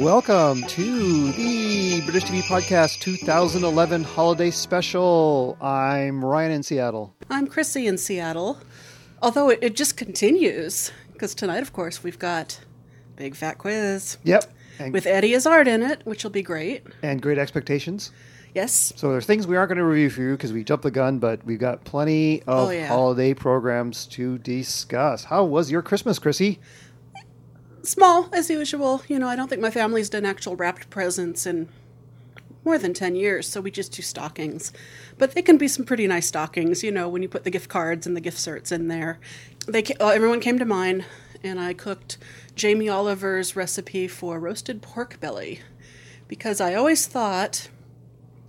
Welcome to the British TV Podcast 2011 Holiday Special. I'm Ryan in Seattle. I'm Chrissy in Seattle. Although it, it just continues, because tonight, of course, we've got Big Fat Quiz Yep. And, with Eddie Izzard in it, which will be great. and great expectations. Yes. So there's things we aren't going to review for you because we jumped the gun, but we've got plenty of Oh, yeah. holiday programs to discuss. How was your Christmas, Chrissy? Small, as usual. You know, I don't think my family's done actual wrapped presents in more than 10 years, so we just do stockings. But they can be some pretty nice stockings, you know, when you put the gift cards and the gift certs in there. They ca- uh, Everyone came to mine, and I cooked Jamie Oliver's recipe for roasted pork belly because I always thought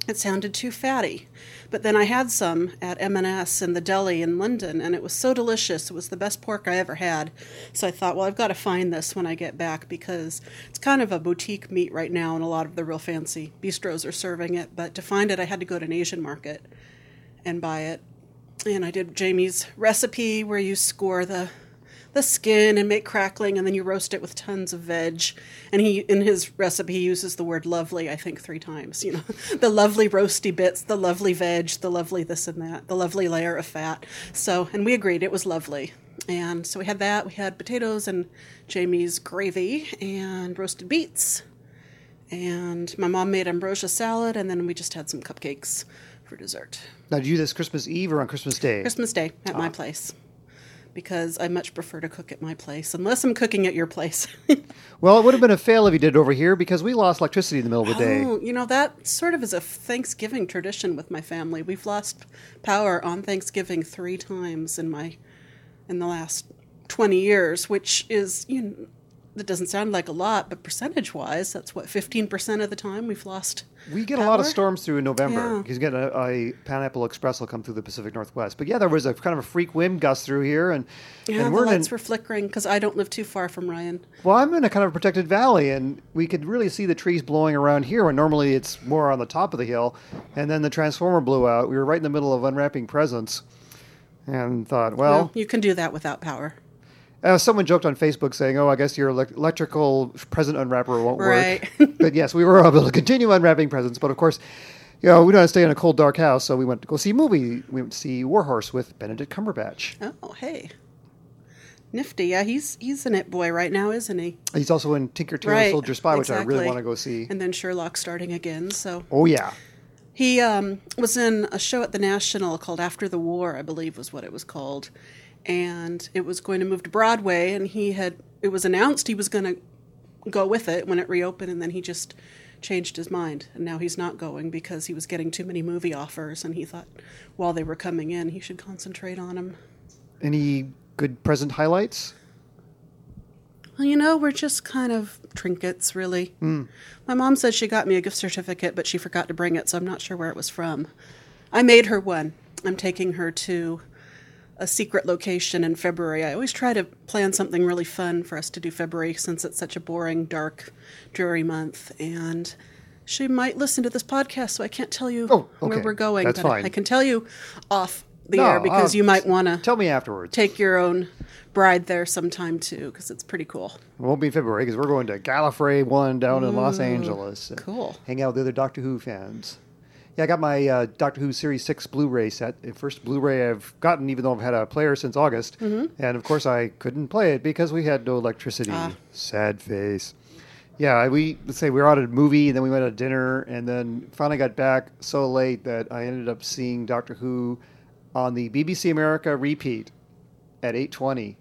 it sounded too fatty. But then I had some at M&S in the deli in London, and it was so delicious. It was the best pork I ever had. So I thought, well, I've got to find this when I get back because it's kind of a boutique meat right now, and a lot of the real fancy bistros are serving it. But to find it, I had to go to an Asian market and buy it. And I did Jamie's recipe where you score the the skin and make crackling and then you roast it with tons of veg. And he in his recipe he uses the word lovely i think three times you know. The lovely roasty bits the lovely veg the lovely this and that the lovely layer of fat. So and we agreed it was lovely. And so we had that we had potatoes and jamie's gravy and roasted beets. And my mom made ambrosia salad and then we just had some cupcakes for dessert. Now, do you do this Christmas Eve or on Christmas Day? Christmas Day at my ah. place because I much prefer to cook at my place unless I'm cooking at your place. Well, it would have been a fail if you did it over here because we lost electricity in the middle of the day. oh, you know that sort of is a Thanksgiving tradition with my family. We've lost power on Thanksgiving 3 times in my in the last 20 years, which is you know, that doesn't sound like a lot, but percentage-wise, that's what 15% of the time we've lost. We get a lot of storms through in November Yeah. because you get a, a Pineapple Express will come through the Pacific Northwest. But yeah, there was a kind of a freak wind gust through here, and Yeah, and the we're in. lights were flickering because I don't live too far from Ryan. Well, I'm in a kind of protected valley, and we could really see the trees blowing around here when normally it's more on the top of the hill. And then the transformer blew out. We were right in the middle of unwrapping presents, and thought, well, Well, you can do that without power. Uh, someone joked on Facebook saying, "Oh, I guess your elec electrical present unwrapper won't Right. work." but yes, we were able to continue unwrapping presents. But of course, you know, we don't want to stay in a cold, dark house, so we went to go see a movie. We went to see Warhorse with Benedict Cumberbatch. Oh, hey. Nifty. Yeah, he's he's an it boy right now, isn't he? He's also in Tinker Tailor right. Soldier Spy, which I really want to go see. And then Sherlock starting again. So Oh yeah. he um, was in a show at the National called After the War, I believe was what it was called, and it was going to move to Broadway. And he had it was announced he was going to go with it when it reopened, and then he just changed his mind, and now he's not going because he was getting too many movie offers, and he thought while they were coming in, he should concentrate on them. Any good present highlights? Well, you know, we're just kind of trinkets, really. Hmm. My mom said she got me a gift certificate, but she forgot to bring it, so I'm not sure where it was from. I made her one. I'm taking her to a secret location in February. I always try to plan something really fun for us to do February since it's such a boring, dark, dreary month. And she might listen to this podcast, so I can't tell you Oh, where we're going. That's but fine. I can tell you off the No, air because uh, you might want to Tell me afterwards. take your own bride there sometime too, because it's pretty cool. It won't be February because we're going to Gallifrey One down in Los Angeles. cool. Hang out with the other Doctor Who fans. Yeah, I got my uh, Doctor Who Series 6 Blu-ray set. The first Blu-ray I've gotten, even though I've had a player since August. Mm-hmm. And of course, I couldn't play it because we had no electricity. Ah. Sad face. Yeah, we let's say we were out at a movie, and then we went to dinner, and then finally got back so late that I ended up seeing Doctor Who on the BBC America repeat at 8:20.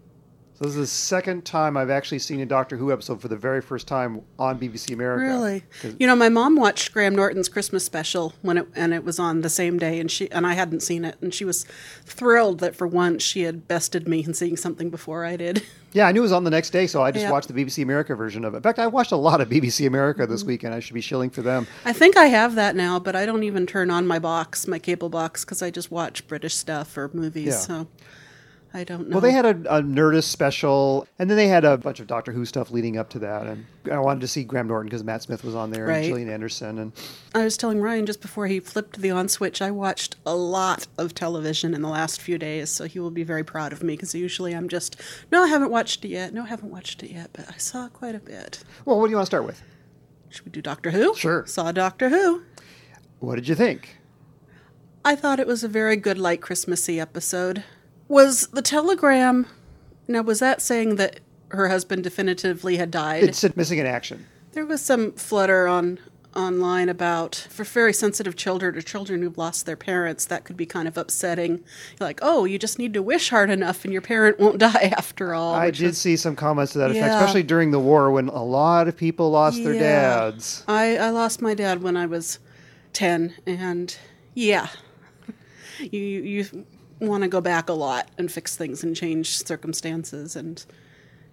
So this is the second time I've actually seen a Doctor Who episode for the very first time on BBC America. Really? You know, my mom watched Graham Norton's Christmas special when it and it was on the same day, and she and I hadn't seen it, and she was thrilled that for once she had bested me in seeing something before I did. Yeah, I knew it was on the next day, so I just Yep. watched the BBC America version of it. In fact, I watched a lot of BBC America this Mm-hmm. weekend. I should be shilling for them. I think I have that now, but I don't even turn on my box, my cable box, because I just watch British stuff or movies. Yeah. So I don't know. Well, they had a, a Nerdist special, and then they had a bunch of Doctor Who stuff leading up to that. And I wanted to see Graham Norton because Matt Smith was on there Right. and Gillian Anderson. And I was telling Ryan just before he flipped the on switch, I watched a lot of television in the last few days, so he will be very proud of me because usually I'm just, no, I haven't watched it yet. No, I haven't watched it yet, but I saw quite a bit. well, what do you want to start with? Should we do Doctor Who? Sure. Saw Doctor Who. What did you think? I thought it was a very good, light Christmassy episode. Was the telegram, now, was that saying that her husband definitively had died? It said missing in action. There was some flutter on online about for very sensitive children or children who've lost their parents that could be kind of upsetting like oh you just need to wish hard enough and your parent won't die after all I did is- see some comments to that effect, especially during the war when a lot of people lost their dads. I, I lost my dad when I was 10 and yeah you you want to go back a lot and fix things and change circumstances and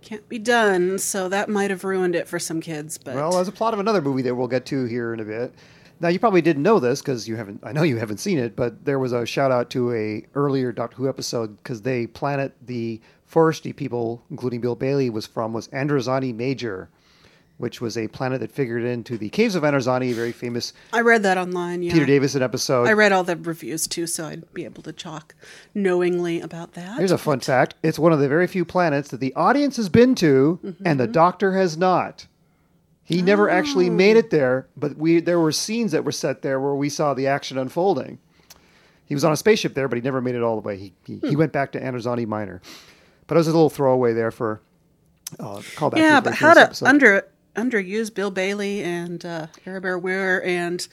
can't be done so that might have ruined it for some kids but Well, as a plot of another movie that we'll get to here in a bit. Now, you probably didn't know this because you haven't. I know you haven't seen it, but there was a shout out to a earlier Doctor Who episode because they planet the foresty people, including Bill Bailey, was from was Androzani Major, which was a planet that figured into the caves of Androzani, a very famous I read that online yeah Peter Davison episode. I read all the reviews too, so I'd be able to talk knowingly about that. Here's a fun fact: it's one of the very few planets that the audience has been to, and Mm-hmm. the Doctor has not. He never actually Oh. made it there, but we there were scenes that were set there where we saw the action unfolding. He was on a spaceship there, but he never made it all the way. He he, Hmm. he went back to Androzani Minor, but it was a little throwaway there for uh, callback. yeah, but how to episode. under underuse Bill Bailey and uh, Arabella Weir and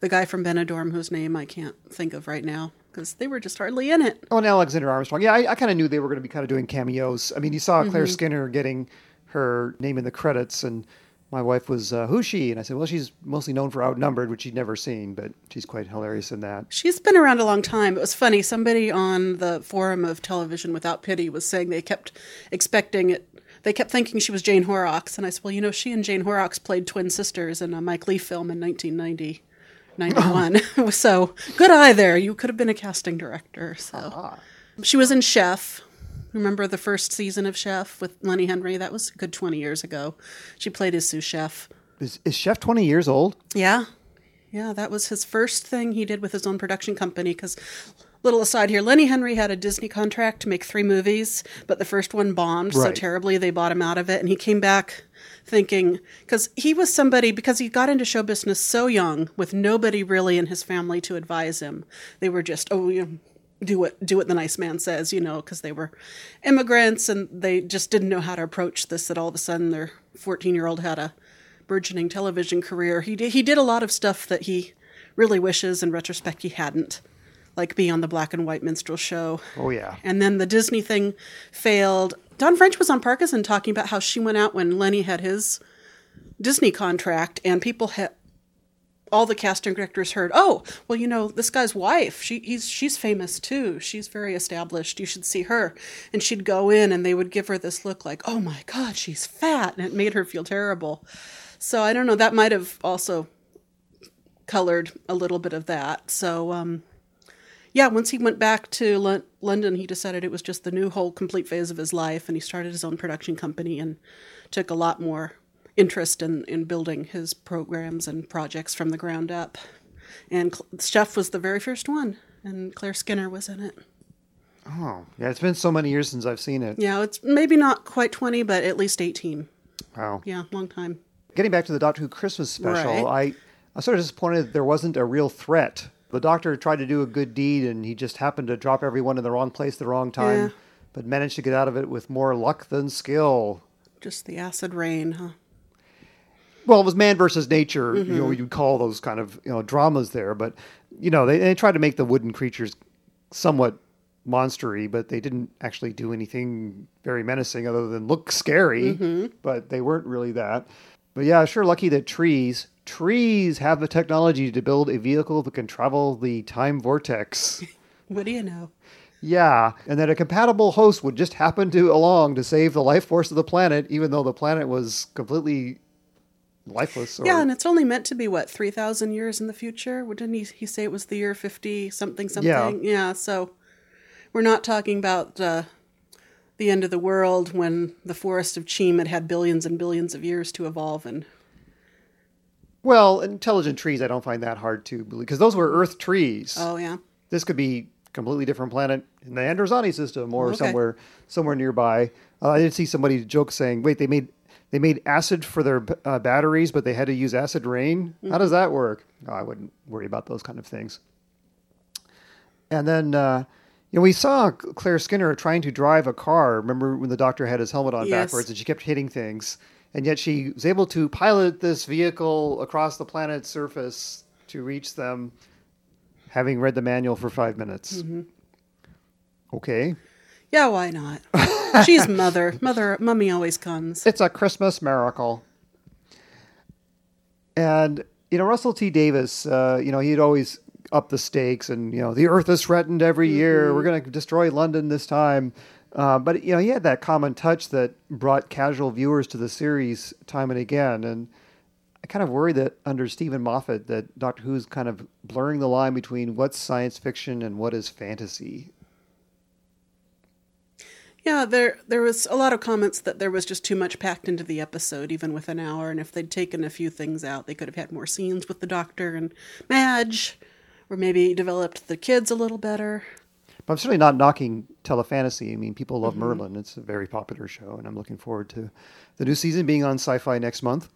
the guy from Benidorm whose name I can't think of right now because they were just hardly in it. Oh, and Alexander Armstrong. Yeah, I, I kind of knew they were going to be kind of doing cameos. I mean, you saw Claire Skinner getting her name in the credits, and my wife was, uh, who's she? And I said, well, she's mostly known for Outnumbered, which she'd never seen, but she's quite hilarious in that. She's been around a long time. It was funny. Somebody on the forum of Television Without Pity was saying they kept expecting it. They kept thinking she was Jane Horrocks, and I said, "Well, you know, she and Jane Horrocks played twin sisters in a Mike Leigh film in 1990, 91. so good eye there. You could have been a casting director. So uh-huh. she was in Chef. Remember the first season of Chef with Lenny Henry? That was a good 20 years ago. She played his sous chef. Is, is Chef 20 years old? Yeah. Yeah, that was his first thing he did with his own production company. Because, little aside here, Lenny Henry had a Disney contract to make three movies, but the first one bombed so terribly they bought him out of it. And he came back thinking, because he was somebody, because he got into show business so young with nobody really in his family to advise him. They were just, oh, you know, do what do what the nice man says, you know, because they were immigrants and they just didn't know how to approach this. That all of a sudden their fourteen year old had a burgeoning television career. He did, he did a lot of stuff that he really wishes in retrospect he hadn't, like be on the black and white minstrel show. Oh, yeah. And then the Disney thing failed. Dawn French was on Parkinson talking about how she went out when Lenny had his Disney contract, and people had all the casting directors heard, "Oh, well, you know, this guy's wife. She he's she's famous too. She's very established. You should see her." And she'd go in, and they would give her this look like, "Oh my God, she's fat," and it made her feel terrible. So I don't know. That might have also colored a little bit of that. So um, yeah, once he went back to Lon- London, he decided it was just the new whole complete phase of his life, and he started his own production company and took a lot more interest in, in building his programs and projects from the ground up. And Cl- Chef was the very first one, and Claire Skinner was in it. Oh, yeah, it's been so many years since I've seen it. Yeah, it's maybe not quite 20, but at least 18. Wow. Yeah, long time. Getting back to the Doctor Who Christmas special, Right. I, I'm sort of disappointed that there wasn't a real threat. The Doctor tried to do a good deed, and he just happened to drop everyone in the wrong place at the wrong time, Yeah. but managed to get out of it with more luck than skill. Just the acid rain, huh? Well, it was man versus nature. Mm-hmm. You know, you'd call those kind of you know dramas there, but you know they, they tried to make the wooden creatures somewhat monstery, but they didn't actually do anything very menacing other than look scary. Mm-hmm. But they weren't really that. But yeah, sure lucky that trees trees have the technology to build a vehicle that can travel the time vortex. What do you know? Yeah, and that a compatible host would just happen to along to save the life force of the planet, even though the planet was completely lifeless. Or, Yeah, and it's only meant to be what three thousand years in the future. What Didn't he, he say it was the year fifty something something? Yeah. Yeah. So we're not talking about uh, the end of the world when the forest of Cheem had had billions and billions of years to evolve and Well, intelligent trees, I don't find that hard to believe because those were Earth trees. oh yeah. This could be completely different planet in the Androzani system or Okay. somewhere somewhere nearby. Uh, I did see somebody joke saying, "Wait, they made they made acid for their uh, batteries, but they had to use acid rain. How does that work?" No, I wouldn't worry about those kind of things. And then uh, you know we saw Claire Skinner trying to drive a car. Remember when the doctor had his helmet on Yes. backwards and she kept hitting things, and yet she was able to pilot this vehicle across the planet's surface to reach them, having read the manual for five minutes. Okay. Yeah, why not? She's mother. Mother mummy always comes. It's a Christmas miracle. And, you know, Russell T. Davies, uh, you know, he'd always up the stakes and, you know, the earth is threatened every year. We're going to destroy London this time. Uh, but, you know, he had that common touch that brought casual viewers to the series time and again. And I kind of worry that under Steven Moffat, that Doctor Who's kind of blurring the line between what's science fiction and what is fantasy. Yeah, there there was a lot of comments that there was just too much packed into the episode, even with an hour. And if they'd taken a few things out, they could have had more scenes with the Doctor and Madge, or maybe developed the kids a little better. But I'm certainly not knocking telefantasy. I mean, people love mm-hmm. Merlin. It's a very popular show, and I'm looking forward to the new season being on Sci-Fi next month,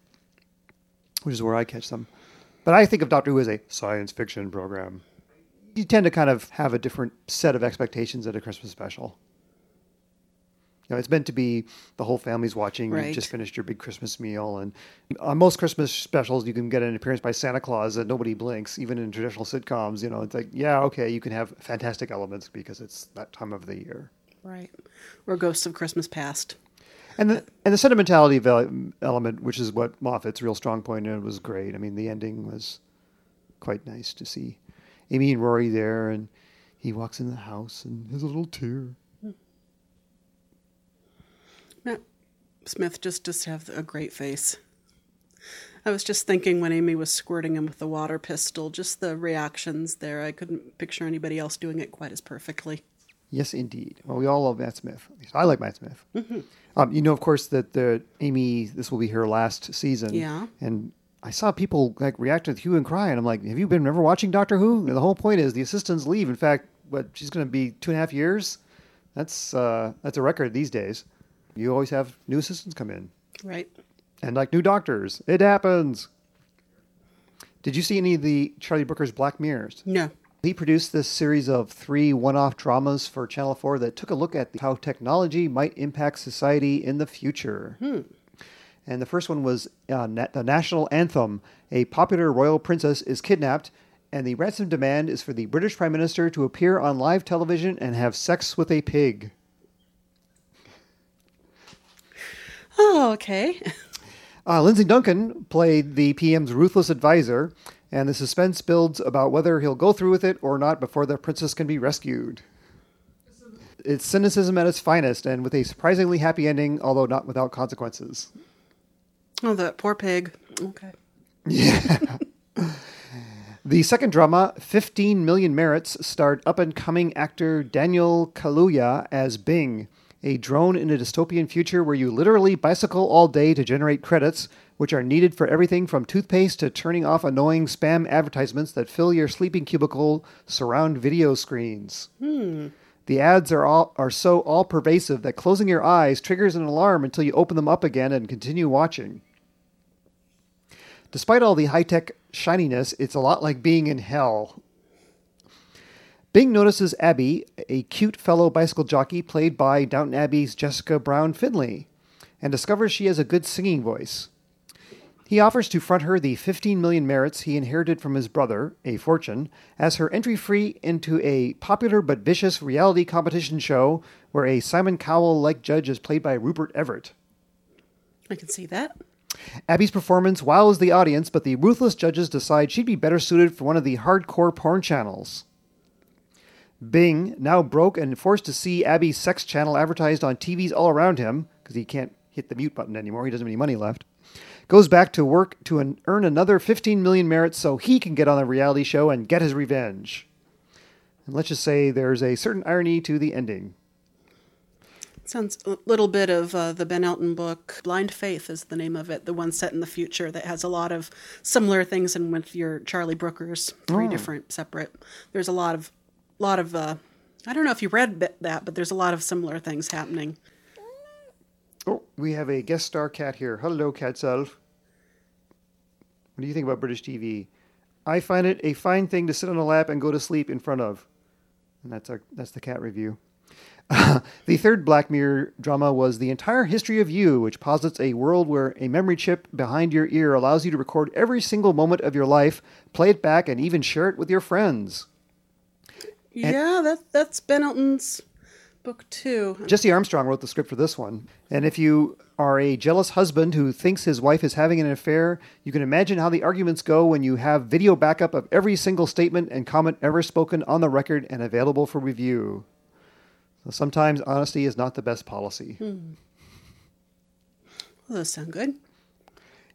which is where I catch them. But I think of Doctor Who as a science fiction program. You tend to kind of have a different set of expectations at a Christmas special. You know, it's meant to be the whole family's watching. You Right. just finished your big Christmas meal, and on most Christmas specials, you can get an appearance by Santa Claus and nobody blinks. Even in traditional sitcoms, you know, it's like, yeah, okay, you can have fantastic elements because it's that time of the year. Right. Or Ghosts of Christmas Past. And the and the sentimentality element, which is what Moffat's real strong point in, was great. I mean, the ending was quite nice to see Amy and Rory there, and he walks in the house and has a little tear. Matt Smith just just have a great face. I was just thinking when Amy was squirting him with the water pistol, just the reactions there. I couldn't picture anybody else doing it quite as perfectly. Yes, indeed. Well, we all love Matt Smith. At least I like Matt Smith. Um, you know, of course, that the Amy. This will be her last season. Yeah. And I saw people like react with hue and cry, and I'm like, "Have you been ever watching Doctor Who?" And the whole point is the assistants leave. In fact, what she's going to be two and a half years. That's uh, that's a record these days. You always have new assistants come in, Right. and like new doctors. It happens. Did you see any of the Charlie Brooker's Black Mirrors? No. He produced this series of three one off dramas for Channel 4 that took a look at how technology might impact society in the future. And the first one was uh, na- the national anthem. A popular royal princess is kidnapped, and the ransom demand is for the British Prime Minister to appear on live television and have sex with a pig. Oh, okay. Uh, Lindsay Duncan played the PM's ruthless advisor, and the suspense builds about whether he'll go through with it or not before the princess can be rescued. It's cynicism at its finest, and with a surprisingly happy ending, although not without consequences. Oh, that poor pig. Okay. Yeah. the second drama, 15 Million Merits, starred up and coming actor Daniel Kaluuya as Bing, a drone in a dystopian future where you literally bicycle all day to generate credits, which are needed for everything from toothpaste to turning off annoying spam advertisements that fill your sleeping cubicle surround video screens. Hmm. The ads are all are so all pervasive that closing your eyes triggers an alarm until you open them up again and continue watching. Despite all the high tech shininess, it's a lot like being in hell. Bing notices Abby, a cute fellow bicycle jockey played by Downton Abbey's Jessica Brown Findlay, and discovers she has a good singing voice. He offers to front her the 15 million merits he inherited from his brother, a fortune, as her entry free into a popular but vicious reality competition show where a Simon Cowell like judge is played by Rupert Everett. I can see that. Abby's performance wows the audience, but the ruthless judges decide she'd be better suited for one of the hardcore porn channels. Bing, now broke and forced to see Abby's sex channel advertised on TVs all around him, because he can't hit the mute button anymore, he doesn't have any money left, goes back to work to an, earn another 15 million merits so he can get on the reality show and get his revenge. And let's just say there's a certain irony to the ending. Sounds a little bit of uh, the Ben Elton book, Blind Faith is the name of it, the one set in the future that has a lot of similar things And with your Charlie Brooker's, three different separate. There's a lot of, lot of, uh, I don't know if you read that, but there's a lot of similar things happening. Oh, we have a guest star cat here. Hello, Cat Self. What do you think about British TV? I find it a fine thing to sit on a lap and go to sleep in front of. And that's our that's the cat review. the third Black Mirror drama was The Entire History of You, which posits a world where a memory chip behind your ear allows you to record every single moment of your life, play it back, and even share it with your friends. Yeah, that that's Ben Elton's book too. Jesse Armstrong wrote the script for this one. And if you are a jealous husband who thinks his wife is having an affair, you can imagine how the arguments go when you have video backup of every single statement and comment ever spoken on the record and available for review. So sometimes honesty is not the best policy. Hmm. Well, those sound good.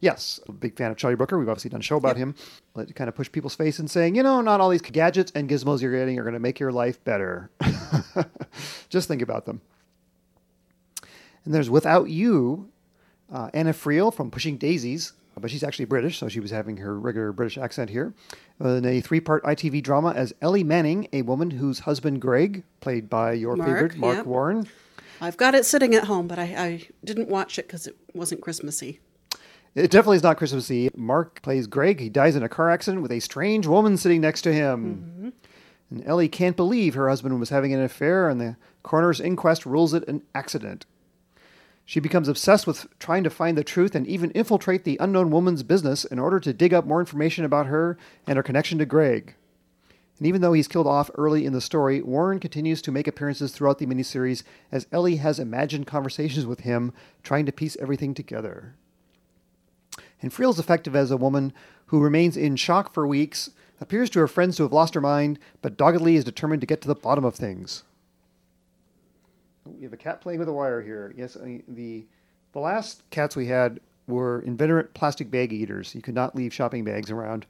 Yes, a big fan of Charlie Brooker. We've obviously done a show about him. Let kind of push people's face and saying, you know, not all these gadgets and gizmos you're getting are going to make your life better. Just think about them. And there's Without You, uh, Anna Friel from Pushing Daisies, but she's actually British, so she was having her regular British accent here. In a three part ITV drama as Ellie Manning, a woman whose husband Greg, played by your Mark, favorite Mark yep. Warren, I've got it sitting at home, but I, I didn't watch it because it wasn't Christmassy. It definitely is not Christmassy. Mark plays Greg. He dies in a car accident with a strange woman sitting next to him. Mm-hmm. And Ellie can't believe her husband was having an affair, and the coroner's inquest rules it an accident. She becomes obsessed with trying to find the truth and even infiltrate the unknown woman's business in order to dig up more information about her and her connection to Greg. And even though he's killed off early in the story, Warren continues to make appearances throughout the miniseries as Ellie has imagined conversations with him, trying to piece everything together. And Friel's effective as a woman who remains in shock for weeks, appears to her friends to have lost her mind, but doggedly is determined to get to the bottom of things. Oh, We have a cat playing with a wire here. Yes, I- the the last cats we had were inveterate plastic bag eaters. You could not leave shopping bags around.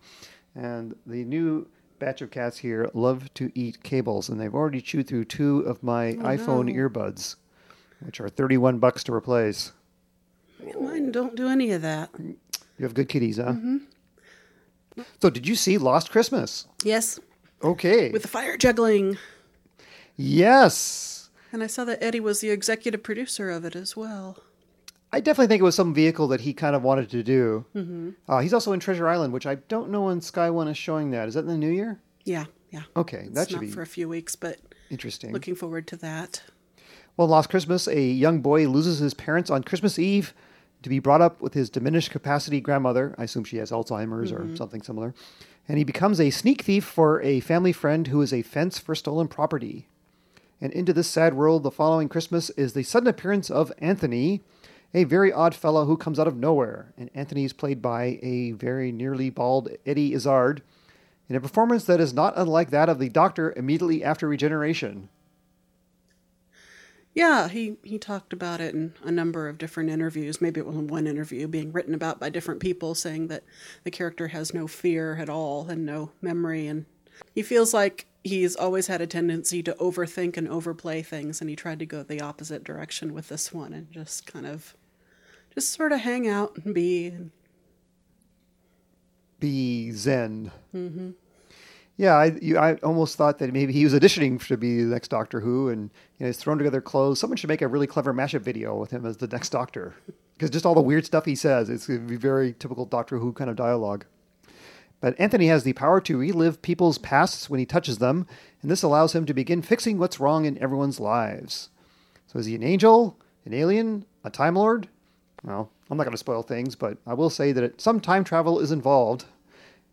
And the new batch of cats here love to eat cables, and they've already chewed through two of my oh, iPhone earbuds, which are 31 bucks to replace. Mine don't do any of that. You have good kitties, huh? So, did you see Lost Christmas? Yes, Okay. with the fire juggling. yes. And I saw that Eddie was the executive producer of it as well. I definitely think it was some vehicle that he kind of wanted to do. Mm-hmm. Uh, he's also in Treasure Island, which I don't know when Sky One is showing that. Is that in the new year? Yeah, yeah. Okay, that should not be for a few weeks, but interesting. looking forward to that. Well, Lost Christmas, a young boy loses his parents on Christmas Eve to be brought up with his diminished capacity grandmother. I assume she has Alzheimer's or mm-hmm. something similar. And he becomes a sneak thief for a family friend who is a fence for stolen property. And into this sad world, the following Christmas is the sudden appearance of Anthony, a very odd fellow who comes out of nowhere. And Anthony is played by a very nearly bald Eddie Izzard in a performance that is not unlike that of the Doctor immediately after regeneration. Yeah, he, he talked about it in a number of different interviews. Maybe it was in one interview being written about by different people, saying that the character has no fear at all and no memory. And he feels like he's always had a tendency to overthink and overplay things. And he tried to go the opposite direction with this one and just kind of just sort of hang out and be. And be Zen. Mm-hmm. Yeah, I, you, I almost thought that maybe he was auditioning to be the next Doctor Who, and you know, he's thrown together clothes. Someone should make a really clever mashup video with him as the next Doctor, because just all the weird stuff he says, it's going to be very typical Doctor Who kind of dialogue. But Anthony has the power to relive people's pasts when he touches them, and this allows him to begin fixing what's wrong in everyone's lives. So is he an angel, an alien, a Time Lord? Well, I'm not going to spoil things, but I will say that it, some time travel is involved.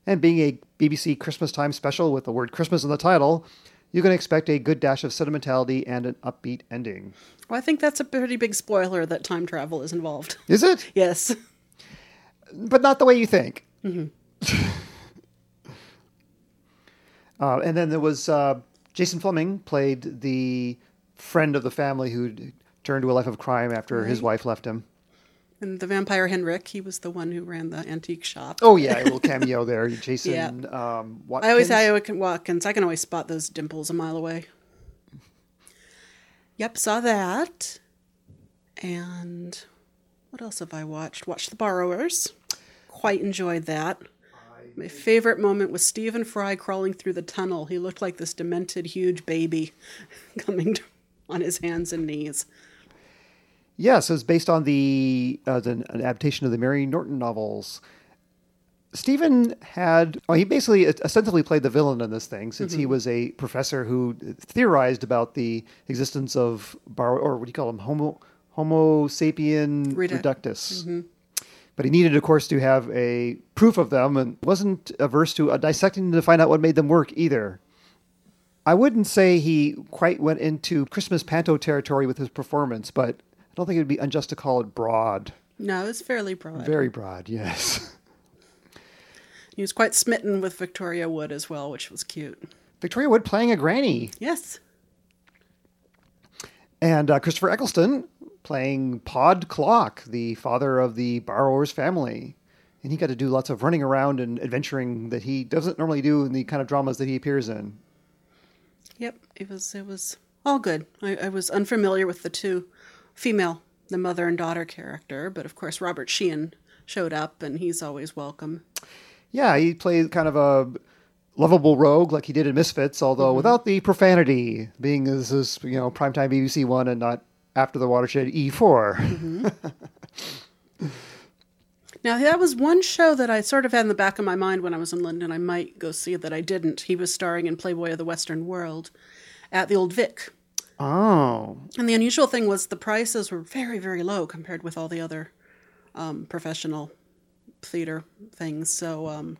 And being a BBC Christmas time special with the word Christmas in the title, you can expect a good dash of sentimentality and an upbeat ending. well, I think that's a pretty big spoiler that time travel is involved. Is it? Yes. But not the way you think. uh, and then there was uh, Jason Flemyng played the friend of the family who turned to a life of crime after his wife left him. And the vampire Herrick, he was the one who ran the antique shop. Oh yeah, a little cameo there. Jason Yeah. um, Watkins. I always say Watkins. Watkins. I can always spot those dimples a mile away. Yep, saw that. And what else have I watched? Watched The Borrowers. Quite enjoyed that. My favorite moment was Stephen Fry crawling through the tunnel. He looked like this demented, huge baby coming on his hands and knees. Yes, it's based on the uh, an, an adaptation of the Mary Norton novels. Stephen had, well, he basically ostensibly played the villain in this thing since he was a professor who theorized about the existence of, bar, or what do you call him, Homo, homo sapien Redu- reductus. But he needed, of course, to have a proof of them and wasn't averse to uh, dissecting to find out what made them work either. I wouldn't say he quite went into Christmas panto territory with his performance, but don't think it would be unjust to call it broad. No, it's fairly broad. Very broad, yes. He was quite smitten with Victoria Wood as well, which was cute. Victoria Wood playing a granny, Yes. and uh, Christopher Eccleston playing Pod Clock, the father of the borrower's family. And he got to do lots of running around and adventuring that he doesn't normally do in the kind of dramas that he appears in. Yep. It was it was all good. I, I was unfamiliar with the two female, the mother and daughter character, but of course Robert Sheehan showed up and he's always welcome. Yeah, he played kind of a lovable rogue like he did in Misfits, although mm-hmm. without the profanity, being this is you know primetime BBC One and not after the watershed E 4 mm-hmm. Now that was one show that I sort of had in the back of my mind when I was in London. I might go see it that I didn't. He was starring in Playboy of the Western World at the Old Vic. Oh, And the unusual thing was the prices were very, very low compared with all the other um, professional theater things. So um,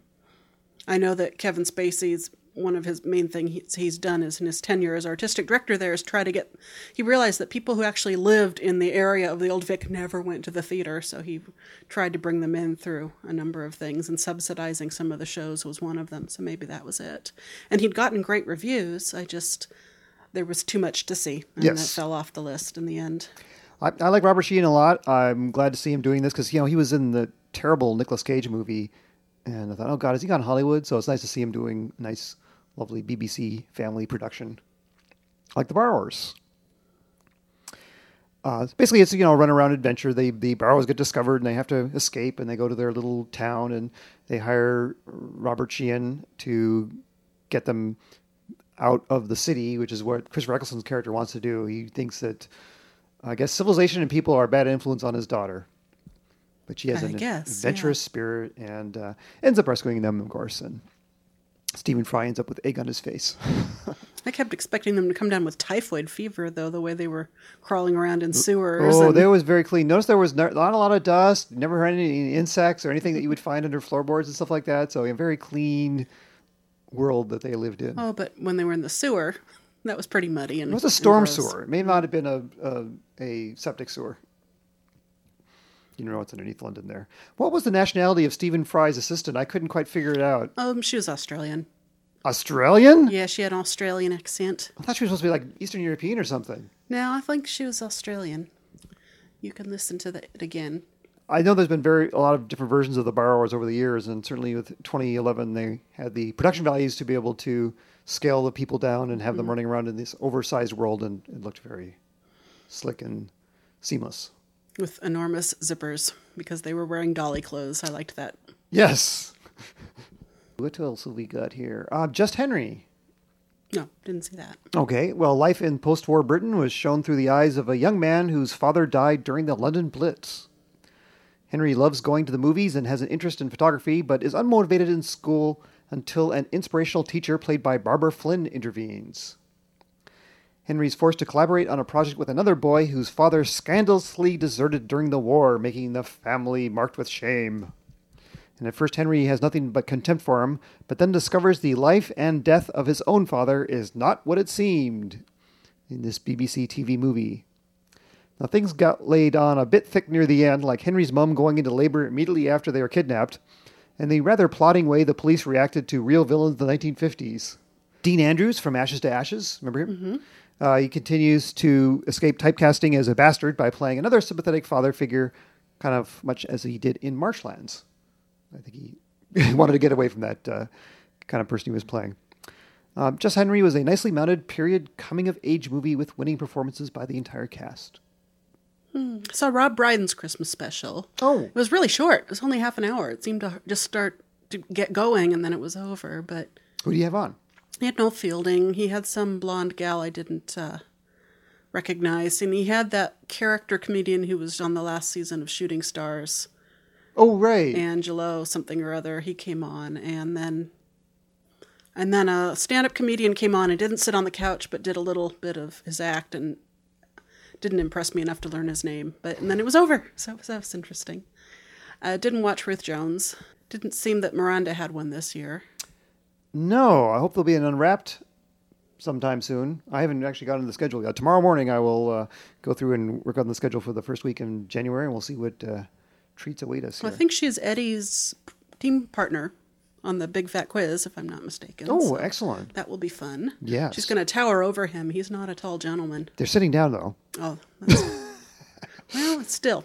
I know that Kevin Spacey's one of his main things he's, done is in his tenure as artistic director there is try to get. He realized that people who actually lived in the area of the Old Vic never went to the theater, so he tried to bring them in through a number of things, and subsidizing some of the shows was one of them. So maybe that was it. And he'd gotten great reviews. I just there was too much to see, and Yes. that fell off the list in the end. I, I like Robert Sheehan a lot. I'm glad to see him doing this because you know he was in the terrible Nicolas Cage movie, and I thought, oh God, has he gone Hollywood? So it's nice to see him doing a nice, lovely BBC family production, like The Borrowers. Uh, basically, it's you know a run around adventure. They the borrowers get discovered and they have to escape, and they go to their little town and they hire Robert Sheehan to get them out of the city, which is what Chris Eccleston's character wants to do. He thinks that I guess civilization and people are a bad influence on his daughter, but she has I an guess, adventurous spirit and uh, ends up rescuing them, of course. And Stephen Fry ends up with egg on his face. I kept expecting them to come down with typhoid fever, though, the way they were crawling around in sewers. Oh, and- there was very clean. Notice there was not a lot of dust. Never heard any insects or anything that you would find under floorboards and stuff like that. So a very clean world that they lived in. Oh, but when they were in the sewer, that was pretty muddy. And It was a storm sewer. It may not have been a, a a septic sewer. You know what's underneath London there. What was the nationality of Stephen Fry's assistant? I couldn't quite figure it out. Um, she was Australian. Australian? Yeah, she had an Australian accent. I thought she was supposed to be like Eastern European or something. No, I think she was Australian. You can listen to that again. I know there's been very a lot of different versions of the borrowers over the years, and certainly with 2011, they had the production values to be able to scale the people down and have them running around in this oversized world, and it looked very slick and seamless. With enormous zippers because they were wearing dolly clothes. I liked that. Yes. what else have we got here? Uh, Just Henry. No, didn't see that. Okay, well, life in post war Britain was shown through the eyes of a young man whose father died during the London Blitz. Henry loves going to the movies and has an interest in photography, but is unmotivated in school until an inspirational teacher played by Barbara Flynn intervenes. Henry is forced to collaborate on a project with another boy whose father scandalously deserted during the war, making the family marked with shame. And at first, Henry has nothing but contempt for him, but then discovers the life and death of his own father is not what it seemed in this BBC TV movie. Now, things got laid on a bit thick near the end, like Henry's mum going into labor immediately after they were kidnapped, and the rather plodding way the police reacted to real villains of the 1950s. Dean Andrews from Ashes to Ashes, remember him? Uh, he continues to escape typecasting as a bastard by playing another sympathetic father figure, kind of much as he did in Marchlands. I think he wanted to get away from that uh, kind of person he was playing. Um, Just Henry was a nicely mounted period coming of age movie with winning performances by the entire cast. I saw Rob Brydon's Christmas special. Oh. It was really short. It was only half an hour. It seemed to just start to get going and then it was over. But Who do you have on? he had Noel Fielding. He had some blonde gal I didn't uh, recognize. And he had that character comedian who was on the last season of Shooting Stars, Oh, right. Angelo something or other. He came on. And then. And then a stand up comedian came on and didn't sit on the couch but did a little bit of his act and didn't impress me enough to learn his name. But and then it was over. So that was, that was interesting. Uh, didn't watch Ruth Jones. Didn't seem that Miranda had one this year. No, I hope there'll be an unwrapped sometime soon. I haven't actually gotten the schedule yet. Tomorrow morning, I will uh, go through and work on the schedule for the first week in January, and we'll see what uh, treats await us. Well, I think she's Eddie's team partner on the Big Fat Quiz, if I'm not mistaken. oh, So excellent! that will be fun. Yeah. She's going to tower over him. He's not a tall gentleman. They're sitting down though. Oh, that's, well, still,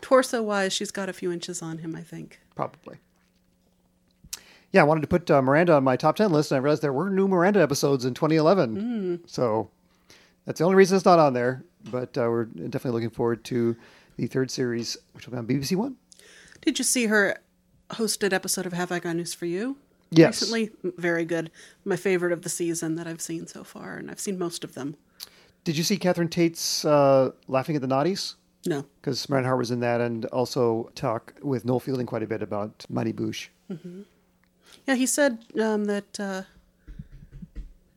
torso wise, she's got a few inches on him, I think. Probably. Yeah, I wanted to put uh, Miranda on my top 10 list, and I realized there were new Miranda episodes in 2011. So that's the only reason it's not on there. But uh, we're definitely looking forward to the third series, which will be on BBC One. Did you see her hosted episode of Have I Got News for You? Yes. Recently, very good. My favorite of the season that I've seen so far, and I've seen most of them. Did you see Catherine Tate's uh, Laughing at the Noughties? No. Because Miranda Hart was in that, and also talk with Noel Fielding quite a bit about Mighty Boosh. Yeah, he said um, that uh,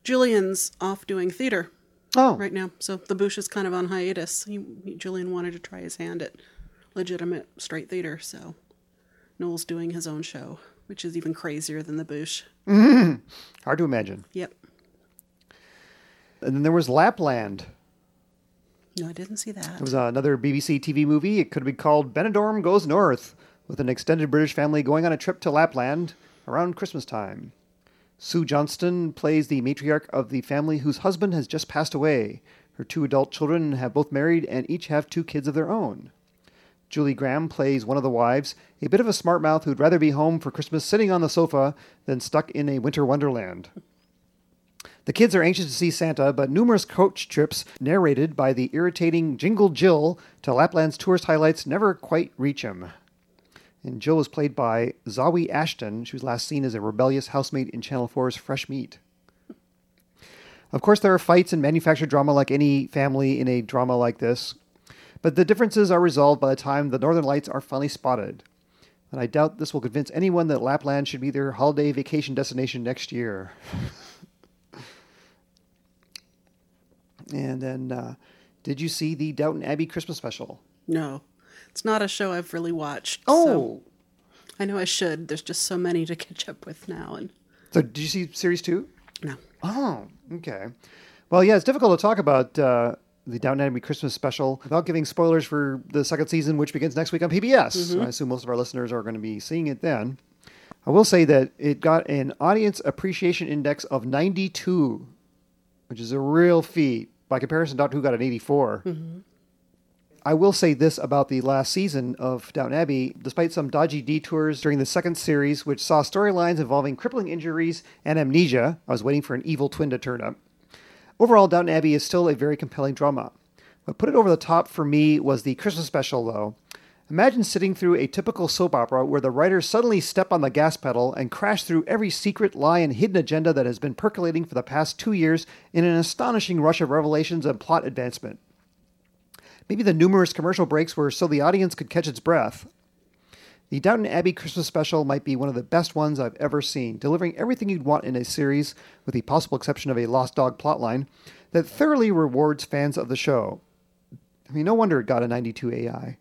Julian's off doing theater Oh, right now, so the Boosh is kind of on hiatus. He, he, Julian wanted to try his hand at legitimate straight theater, so Noel's doing his own show, which is even crazier than the Boosh. Mm-hmm. hard to imagine. Yep. And then there was Lapland. No, I didn't see that. It was another BBC TV movie. It could been called Benidorm Goes North, with an extended British family going on a trip to Lapland around Christmas time. Sue Johnston plays the matriarch of the family whose husband has just passed away. Her two adult children have both married and each have two kids of their own. Julie Graham plays one of the wives, a bit of a smart mouth who'd rather be home for Christmas sitting on the sofa than stuck in a winter wonderland. The kids are anxious to see Santa, but numerous coach trips narrated by the irritating Jingle Jill to Lapland's tourist highlights never quite reach him. And Jill was played by Zawe Ashton. She was last seen as a rebellious housemaid in Channel 4's Fresh Meat. Of course, there are fights and manufactured drama like any family in a drama like this, but the differences are resolved by the time the Northern Lights are finally spotted. And I doubt this will convince anyone that Lapland should be their holiday vacation destination next year. And then, uh, did you see the Downton Abbey Christmas special? No, it's not a show I've really watched. Oh, so I know I should. There's just so many to catch up with now, and so did you see series two? no. Oh, okay. Well, yeah, it's difficult to talk about uh, the Downton Abbey Christmas special without giving spoilers for the second season, which begins next week on PBS. Mm-hmm. I assume most of our listeners are going to be seeing it then. I will say that it got an audience appreciation index of 92, which is a real feat. By comparison, Doctor Who got an 84. Mm-hmm. I will say this about the last season of Downton Abbey. Despite some dodgy detours during the second series, which saw storylines involving crippling injuries and amnesia, I was waiting for an evil twin to turn up. Overall, Downton Abbey is still a very compelling drama. What put it over the top for me was the Christmas special, though. Imagine sitting through a typical soap opera where the writers suddenly step on the gas pedal and crash through every secret lie and hidden agenda that has been percolating for the past two years in an astonishing rush of revelations and plot advancement. Maybe the numerous commercial breaks were so the audience could catch its breath. The Downton Abbey Christmas special might be one of the best ones I've ever seen, delivering everything you'd want in a series, with the possible exception of a Lost Dog plotline, that thoroughly rewards fans of the show. I mean, no wonder it got a 92 AI.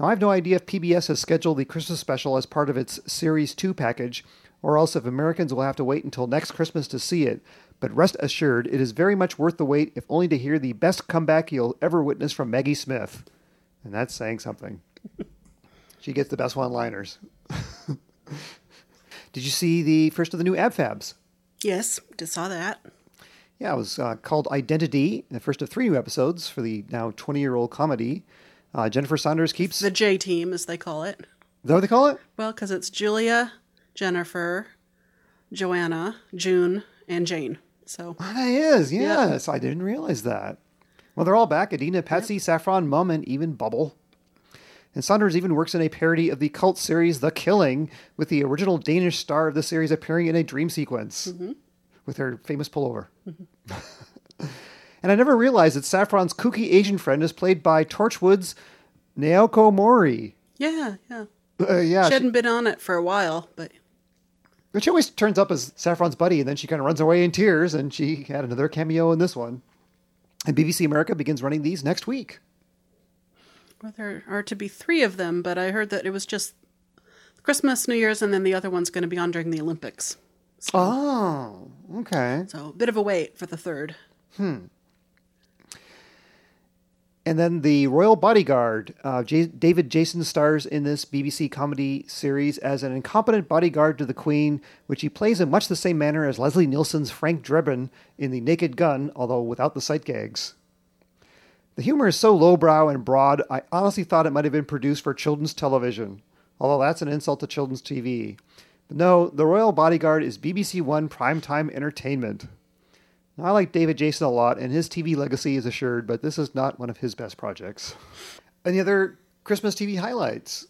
Now, I have no idea if PBS has scheduled the Christmas special as part of its Series 2 package, or else if Americans will have to wait until next Christmas to see it, but rest assured, it is very much worth the wait if only to hear the best comeback you'll ever witness from Maggie Smith. And that's saying something. she gets the best one liners. Did you see the first of the new AbFabs? Yes, just saw that. Yeah, it was uh, called Identity, the first of three new episodes for the now 20 year old comedy. Uh, Jennifer Saunders keeps. The J team, as they call it. Is that what they call it? Well, because it's Julia, Jennifer, Joanna, June, and Jane. So Oh, that is, yes. I didn't realize that. Well, they're all back. Edina, Patsy, Saffron, Mum, and even Bubble. And Saunders even works in a parody of the cult series The Killing, with the original Danish star of the series appearing in a dream sequence with her famous pullover. and I never realized that Saffron's kooky Asian friend is played by Torchwood's Naoko Mori. Yeah, yeah. Uh, yeah, She she, hadn't been on it for a while, but but she always turns up as Saffron's buddy, and then she kind of runs away in tears, and she had another cameo in this one. And BBC America begins running these next week. Well, there are to be three of them. But I heard that it was just Christmas, New Year's, and then the other one's going to be on during the Olympics. Oh, okay. So a bit of a wait for the third. Hmm. And then the Royal Bodyguard. Uh, J- David Jason stars in this BBC comedy series as an incompetent bodyguard to the Queen, which he plays in much the same manner as Leslie Nielsen's Frank Drebin in The Naked Gun, although without the sight gags. The humor is so lowbrow and broad, I honestly thought it might have been produced for children's television, although that's an insult to children's TV. But no, The Royal Bodyguard is BBC One primetime entertainment. Now, I like David Jason a lot, and his TV legacy is assured, but this is not one of his best projects. Any other Christmas TV highlights?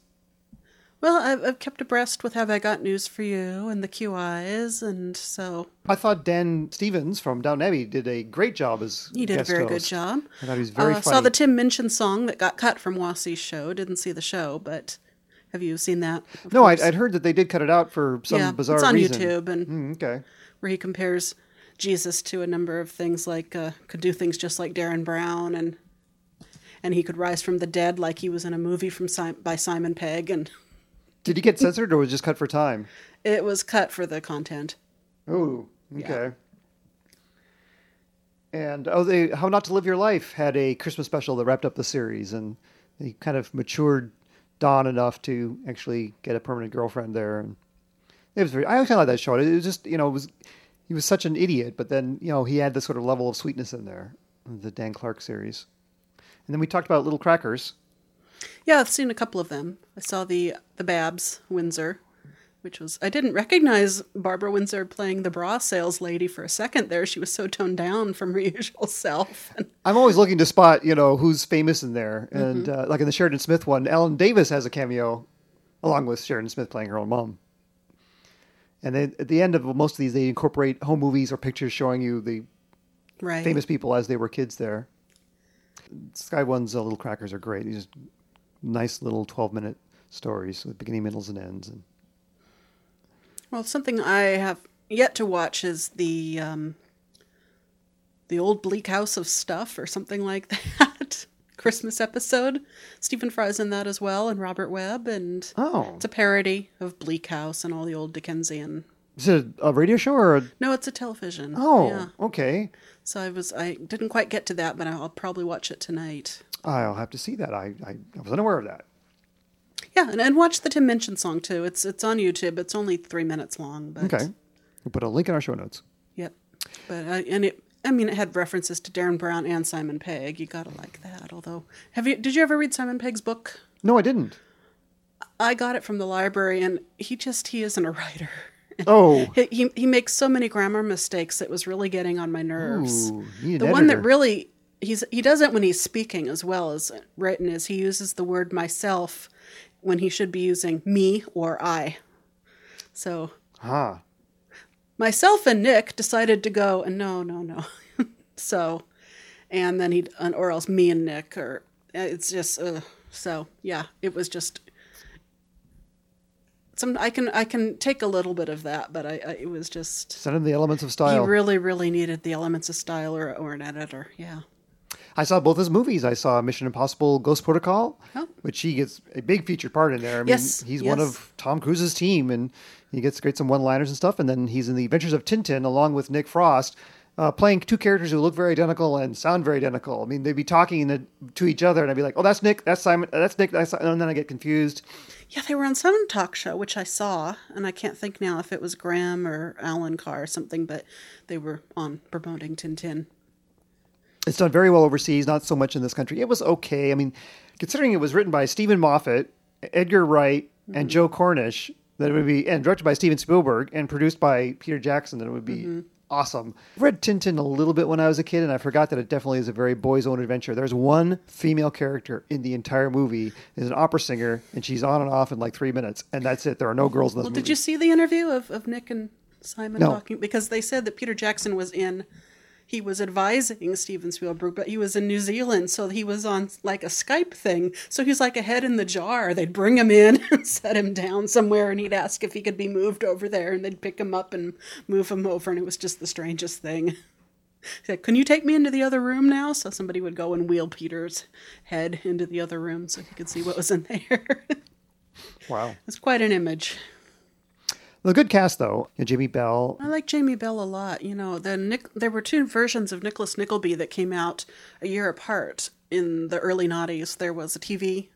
Well, I've, I've kept abreast with Have I Got News for You and the QIs, and so I thought Dan Stevens from Downton Abbey did a great job as he did a very good job. I thought he was very uh, funny. Saw the Tim Minchin song that got cut from Wossy's show. Didn't see the show, but have you seen that? Of no, I'd. I'd heard that they did cut it out for some yeah, bizarre it's on reason. YouTube, and Hmm, okay. where he compares Jesus to a number of things, like uh, could do things just like Derren Brown, and and he could rise from the dead like he was in a movie from by Simon Pegg, and Did he get censored or was it just cut for time? it was cut for the content. Oh, okay. And oh, they How Not to Live Your Life had a Christmas special that wrapped up the series, and he kind of matured Don enough to actually get a permanent girlfriend there. And it was very. I kind of like that show. It was just you know it was he was such an idiot, but then you know he had this sort of level of sweetness in there. The Dan Clark series, and then we talked about Little Crackers. Yeah, I've seen a couple of them. I saw the the Babs Windsor, which was I didn't recognize Barbara Windsor playing the bra sales lady for a second there. She was so toned down from her usual self. I'm always looking to spot, you know, who's famous in there. And uh, like in the Sheridan Smith one, Ellen Davis has a cameo along with Sheridan Smith playing her own mom. And then at the end of most of these, they incorporate home movies or pictures showing you the right. famous people as they were kids there. Sky One's uh, Little Crackers are great. These nice little 12 minute stories with beginning, middles, and ends. And Well, something I have yet to watch is the um, the old Bleak House of Stuff or something like that. Christmas episode. Stephen Fry's in that as well, and Robert Webb, and oh, it's a parody of Bleak House and all the old Dickensian. Is it a radio show or a. No, it's a television. Oh, yeah. okay. So I was I didn't quite get to that, but I'll probably watch it tonight. I'll have to see that. I, I, I was unaware of that. Yeah, and, and watch the Tim Minchin song too. It's it's on YouTube. It's only three minutes long, but Okay. We'll put a link in our show notes. Yep. But uh, and it I mean it had references to Derren Brown and Simon Pegg. You gotta like that. Although have you did you ever read Simon Pegg's book? No, I didn't. I got it from the library, and he just he isn't a writer. Oh, He he, he makes so many grammar mistakes. It was really getting on my nerves. Ooh, the an one that really he's he does it when he's speaking as well as written is he uses the word myself when he should be using me or I. So huh. myself and Nick decided to go and no, no, no. so, and then he or else me and Nick or it's just uh, so yeah. It was just some I can I can take a little bit of that, but I, I it was just Send him the elements of style. he really really needed the elements of style or or an editor. Yeah. I saw both his movies. I saw Mission Impossible: Ghost Protocol, Oh. which he gets a big featured part in there. I mean, Yes, he's one of Tom Cruise's team, and he gets great some one-liners and stuff. And then he's in the Adventures of Tintin along with Nick Frost, uh, playing two characters who look very identical and sound very identical. I mean, they'd be talking in the, to each other, and I'd be like, "Oh, that's Nick. That's Simon. That's Nick." That's, and then I get confused. Yeah, they were on some talk show, which I saw, and I can't think now if it was Graham or Alan Carr or something, but they were on promoting Tintin. It's done very well overseas, not so much in this country. It was okay. I mean, considering it was written by Steven Moffat, Edgar Wright, Mm-hmm. and Joe Cornish, that it would be, and directed by Steven Spielberg, and produced by Peter Jackson, that it would be Mm-hmm. Awesome. I read Tintin a little bit when I was a kid, and I forgot that it definitely is a very boys' own adventure. There's one female character in the entire movie, is an opera singer, and she's on and off in like three minutes, and that's it. There are no girls in this Well, movie. did you see the interview of, of Nick and Simon No. talking? Because they said that Peter Jackson was in, he was advising Steven Spielberg, but he was in New Zealand, so he was on like a Skype thing. So he's like a head in the jar. They'd bring him in and set him down somewhere, and he'd ask if he could be moved over there, and they'd pick him up and move him over, and it was just the strangest thing. He said, Can you take me into the other room now? So somebody would go and wheel Peter's head into the other room so he could see what was in there. Wow. it's quite an image. The good cast, though. Jimmy Bell. I like Jamie Bell a lot. You know, the Nick, there were two versions of Nicholas Nickleby that came out a year apart in the early noughties. There was a TV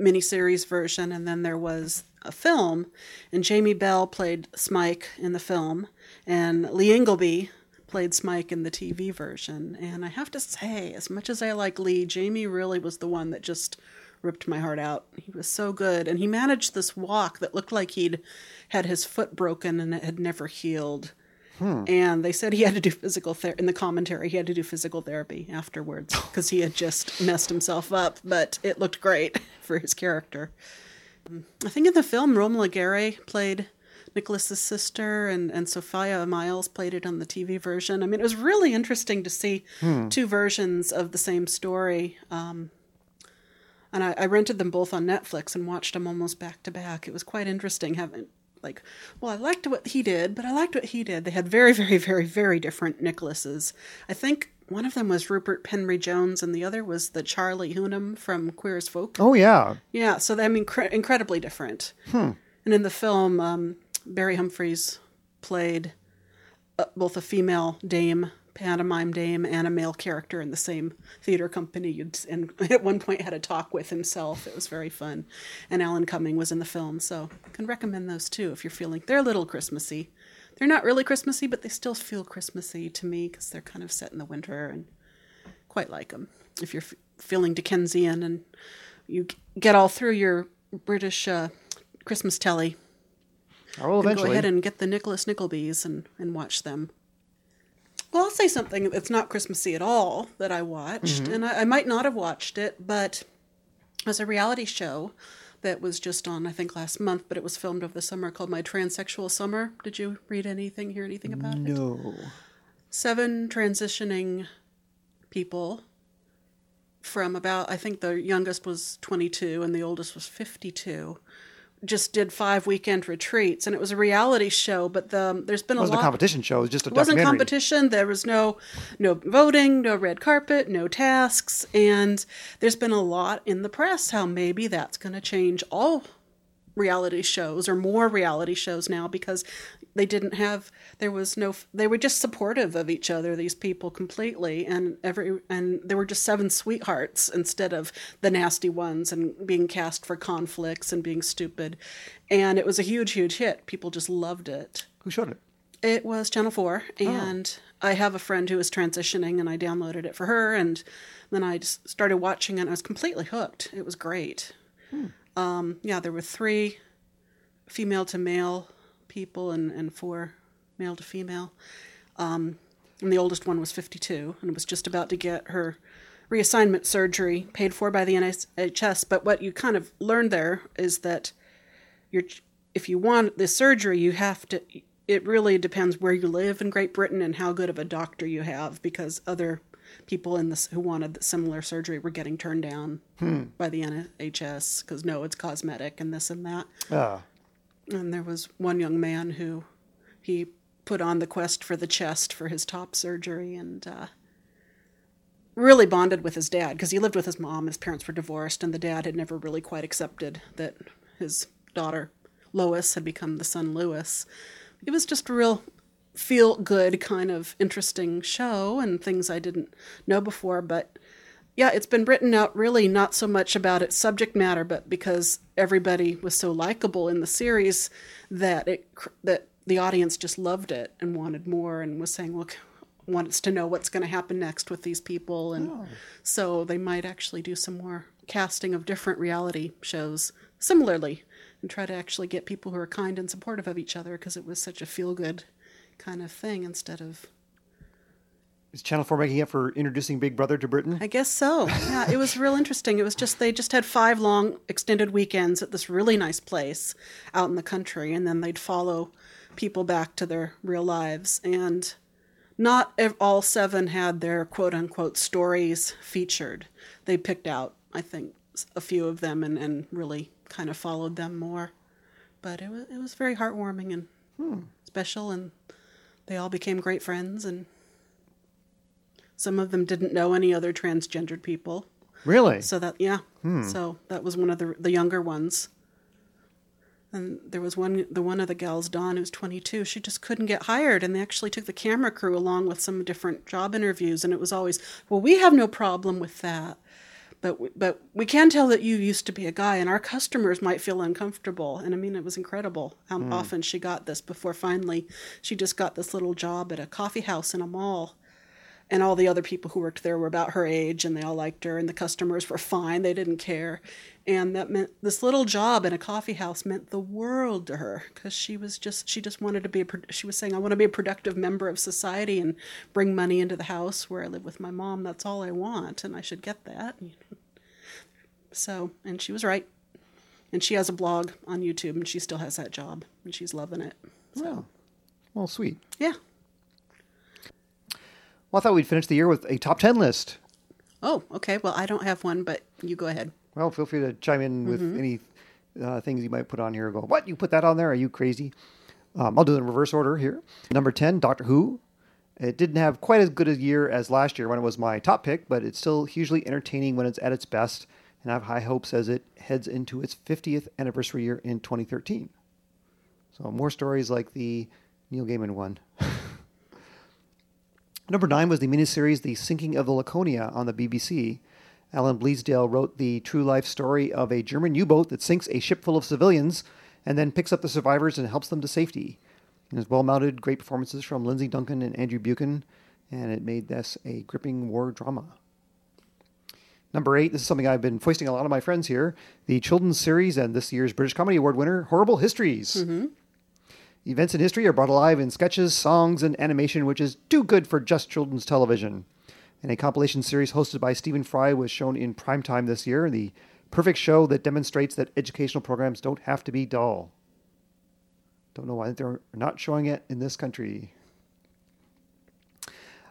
miniseries version, and then there was a film. And Jamie Bell played Smike in the film, and Lee Ingleby played Smike in the TV version. And I have to say, as much as I like Lee, Jamie really was the one that just ripped my heart out. He was so good, and he managed this walk that looked like he'd had his foot broken and it had never healed. And they said he had to do physical therapy. In the commentary, he had to do physical therapy afterwards because he had just messed himself up. But it looked great for his character. I think in the film, Romola Garai played Nicholas's sister, and, and Sophia Myles played it on the TV version. I mean, it was really interesting to see two versions of the same story. Um, and I, I rented them both on Netflix and watched them almost back to back. It was quite interesting having like, well, I liked what he did, but I liked what he did. They had very, very, very, very different Nicholases. I think one of them was Rupert Penry Jones, and the other was the Charlie Hunnam from Queer as Folk. Oh, yeah. Yeah, so I mean, cre- incredibly different. Hmm. And in the film, um, Barry Humphries played uh, both a female dame, pantomime dame, and a male character in the same theater company. You'd, and at one point had a talk with himself. It was very fun. And Alan Cumming was in the film, so I can recommend those too if you're feeling they're a little Christmassy. They're not really Christmassy, but they still feel Christmassy to me because they're kind of set in the winter and quite like them. If you're f- feeling Dickensian and you g- get all through your British uh, Christmas telly, I will eventually go ahead and get the Nicholas Nicklebys and, and watch them. Well, I'll say something that's not Christmassy at all that I watched, Mm-hmm. and I, I might not have watched it, but it was a reality show that was just on, I think, last month, but it was filmed over the summer called My Transsexual Summer. Did you read anything, hear anything about it? no. seven transitioning people from about I think the youngest was 22 and the oldest was 52 just did five weekend retreats and it was a reality show but the um, there's been It a wasn't lot a competition show. It was just a it wasn't competition there was no no voting no red carpet no tasks and there's been a lot in the press how maybe that's going to change all reality shows or more reality shows now because they didn't have there was no they were just supportive of each other these people completely. And every and there were just seven sweethearts instead of the nasty ones and being cast for conflicts and being stupid. And it was a huge huge hit. People just loved it. Who showed it? it was Channel 4, and I have a friend who was transitioning, and I downloaded it for her, and then I just started watching it, and I was completely hooked. It was great. Hmm. Um, yeah, there were three female to male people and, and four male to female. Um, and the oldest one was 52 and was just about to get her reassignment surgery paid for by the NHS. But what you kind of learned there is that you're if you want this surgery you have to it really depends where you live in Great Britain and how good of a doctor you have because other people in this who wanted similar surgery were getting turned down by the NHS because no it's cosmetic and this and that Ah, and there was one young man who he put on the quest for the chest for his top surgery and uh, really bonded with his dad because he lived with his mom. His parents were divorced, and the dad had never really quite accepted that his daughter Lois had become the son Lewis. It was just a real feel good kind of interesting show and things I didn't know before, but yeah, it's been written out really not so much about its subject matter, but because everybody was so likable in the series that it that the audience just loved it and wanted more and was saying, "Look, wants to know what's going to happen next with these people," and oh. so they might actually do some more casting of different reality shows similarly and try to actually get people who are kind and supportive of each other because it was such a feel good kind of thing instead of. Is Channel 4 making up for introducing Big Brother to Britain? I guess so. Yeah, it was real interesting. It was just they just had five long extended weekends at this really nice place out in the country, and then they'd follow people back to their real lives. And not all seven had their quote unquote stories featured. They picked out, I think, a few of them and, and really kind of followed them more. But it was it was very heartwarming and hmm. special, and they all became great friends. And some of them didn't know any other transgendered people. Really? So that yeah. Hmm. So that was one of the the younger ones. And there was one the one of the gals, Dawn, who's 22. She just couldn't get hired, and they actually took the camera crew along with some different job interviews. And it was always, well, we have no problem with that, but w- but we can tell that you used to be a guy, and our customers might feel uncomfortable. And I mean, it was incredible how hmm. often she got this. Before finally, she just got this little job at a coffee house in a mall and all the other people who worked there were about her age and they all liked her and the customers were fine. They didn't care. And that meant this little job in a coffee house meant the world to her because she was just she just wanted to be a she was saying i want to be a productive member of society and bring money into the house where i live with my mom. That's all i want and i should get that. So and she was right. And she has a blog on youtube and she still has that job and she's loving it. Well, well, sweet. yeah Well, I thought we'd finish the year with a top 10 list. oh okay well i don't have one but you go ahead Well, feel free to chime in with any uh, things you might put on here. Go, what? You put that on there? Are you crazy? Um, I'll do it in reverse order here. Number 10, Doctor Who. It didn't have quite as good a year as last year when it was my top pick, but it's still hugely entertaining when it's at its best, and I have high hopes as it heads into its 50th anniversary year in 2013. So, more stories like the Neil Gaiman one. Number nine was the miniseries The Sinking of the Laconia on the BBC. Alan Bleasdale wrote the true life story of a German U boat that sinks a ship full of civilians and then picks up the survivors and helps them to safety. It was well mounted, great performances from Lindsay Duncan and Andrew Buchan, and it made this a gripping war drama. Number eight, this is something I've been foisting a lot of my friends here the children's series and this year's British Comedy Award winner, Horrible Histories. Mm-hmm. Events in history are brought alive in sketches, songs, and animation, which is too good for just children's television. And a compilation series hosted by Stephen Fry was shown in primetime this year, the perfect show that demonstrates that educational programs don't have to be dull. Don't know why they're not showing it in this country.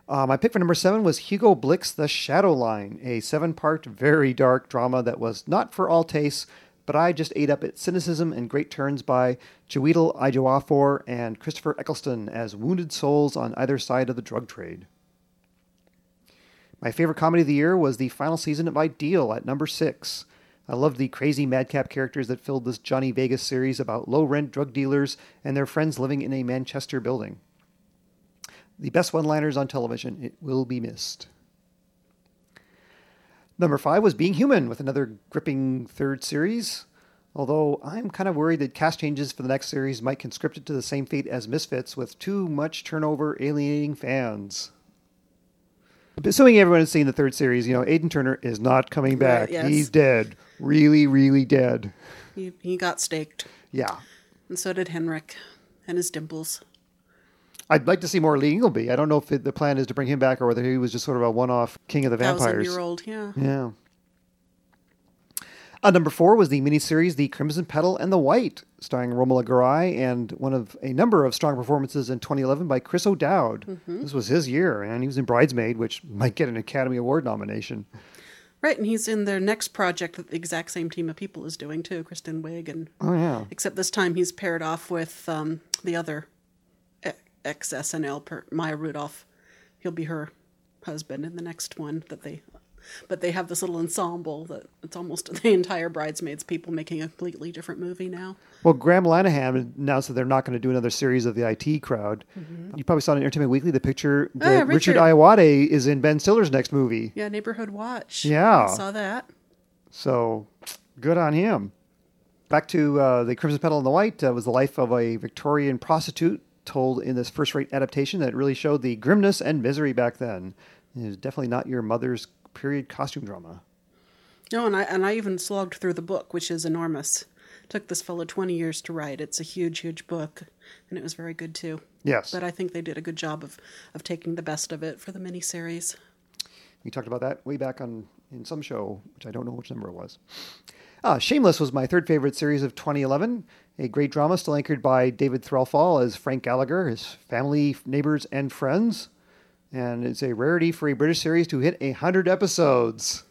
Uh, my pick for number seven was Hugo Blick's The Shadow Line, a seven part, very dark drama that was not for all tastes, but I just ate up its cynicism and great turns by Chiwetel Ejiofor and Christopher Eccleston as wounded souls on either side of the drug trade. My favorite comedy of the year was the final season of Ideal at number six. I loved the crazy madcap characters that filled this Johnny Vegas series about low rent drug dealers and their friends living in a Manchester building. The best one liners on television. It will be missed. Number five was Being Human with another gripping third series. Although I'm kind of worried that cast changes for the next series might conscript it to the same fate as Misfits with too much turnover alienating fans. Assuming everyone has seen the third series, you know, Aidan Turner is not coming back. Yes. He's dead. Really, really dead. He, he got staked, Yeah. and so did Herrick and his dimples. I'd like to see more Lee Ingleby. I don't know if it, the plan is to bring him back or whether he was just sort of a one off king of the Vampires. Thousand year old, yeah. Yeah. Uh, number four was the miniseries The Crimson Petal and the White, starring Romola Garai and one of a number of strong performances in 2011 by Chris O'Dowd. Mm-hmm. This was his year, and he was in Bridesmaid, which might get an Academy Award nomination. Right, and he's in their next project that the exact same team of people is doing too, Kristen Wiig, and Oh, yeah. except this time he's paired off with um, the other ex SNL per Maya Rudolph. He'll be her husband in the next one that they. But they have this little ensemble that it's almost the entire bridesmaids people making a completely different movie now. Well, Graham Linehan announced that they're not going to do another series of the IT crowd. You probably saw in Entertainment Weekly the picture that Mm-hmm. Oh, yeah, Richard Richard. Ayoade is in Ben Stiller's next movie. Yeah, Neighborhood Watch. Yeah. I saw that. So good on him. Back to uh, the Crimson Petal and the White uh, was the life of a Victorian prostitute told in this first-rate adaptation that really showed the grimness and misery back then. It is definitely not your mother's period costume drama. No, and I and I even slogged through the book, which is enormous. Took this fellow twenty years to write. It's a huge, huge book, and it was very good too. Yes. But I think they did a good job of, of taking the best of it for the miniseries. We talked about that way back on in some show, which I don't know which number it was. Ah, Shameless was my third favorite series of 2011. A great drama still anchored by David Threlfall as Frank Gallagher, his family, neighbors, and friends. And it's a rarity for a British series to hit 100 episodes.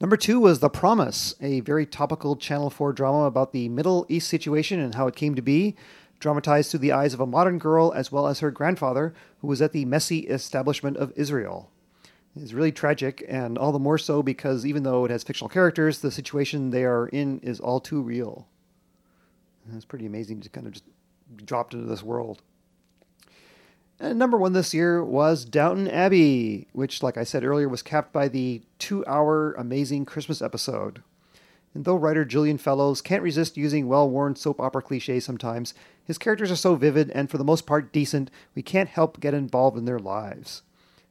Number two was The Promise, a very topical Channel 4 drama about the Middle East situation and how it came to be, dramatized through the eyes of a modern girl as well as her grandfather, who was at the messy establishment of Israel. It's really tragic, and all the more so because even though it has fictional characters, the situation they are in is all too real. And it's pretty amazing to kind of just be dropped into this world. And number one this year was Downton Abbey, which, like I said earlier, was capped by the two hour amazing Christmas episode. And though writer Julian Fellowes can't resist using well worn soap opera cliches sometimes, his characters are so vivid and for the most part decent, we can't help get involved in their lives.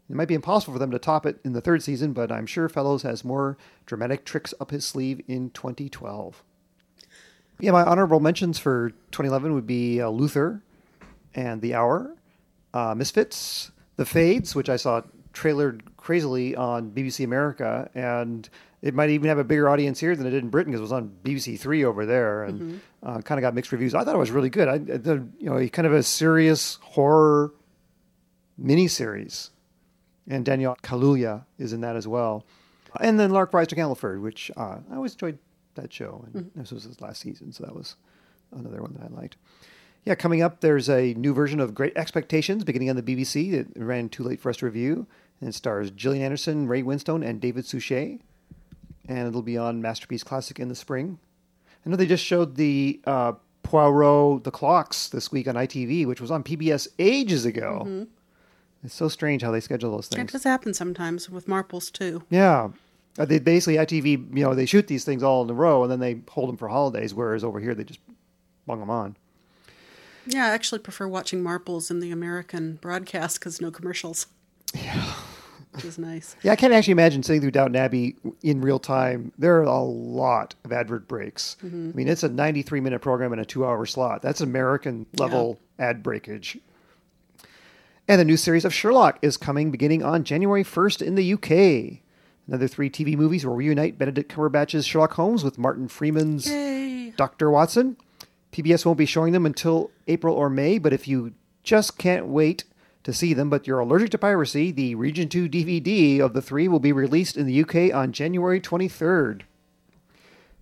It might be impossible for them to top it in the third season, but I'm sure Fellowes has more dramatic tricks up his sleeve in 2012. Yeah, my honorable mentions for 2011 would be uh, Luther and The Hour, uh, Misfits, The Fades, which I saw trailered crazily on BBC America, and it might even have a bigger audience here than it did in Britain because it was on BBC Three over there, and mm-hmm. uh, kind of got mixed reviews. I thought it was really good. I, the, you know, kind of a serious horror miniseries and Daniel Kaluuya is in that as well. And then Lark Rise to Candleford, which uh, I always enjoyed that show, and mm-hmm. this was his last season, so that was another one that I liked. Yeah, coming up, there's a new version of Great Expectations beginning on the BBC. It ran too late for us to review, and it stars Gillian Anderson, Ray Winstone, and David Suchet. And it'll be on Masterpiece Classic in the spring. I know they just showed the uh, Poirot The Clocks this week on ITV, which was on PBS ages ago. Mm-hmm. It's so strange how they schedule those things. It does happen sometimes with Marples too. Yeah. Uh, they basically ITV, you know, they shoot these things all in a row and then they hold them for holidays, whereas over here they just bung them on. Yeah, I actually prefer watching Marples in the American broadcast because no commercials. Yeah. Which is nice. Yeah, I can't actually imagine sitting through Downton Abbey in real time. There are a lot of advert breaks. Mm-hmm. I mean, it's a 93 minute program in a two hour slot. That's American level ad breakage. And the new series of Sherlock is coming beginning on January 1st in the UK. Another three TV movies will reunite Benedict Cumberbatch's Sherlock Holmes with Martin Freeman's Yay. Dr. Watson. PBS won't be showing them until April or May, but if you just can't wait to see them, but you're allergic to piracy, the Region 2 DVD of the three will be released in the UK on January 23rd.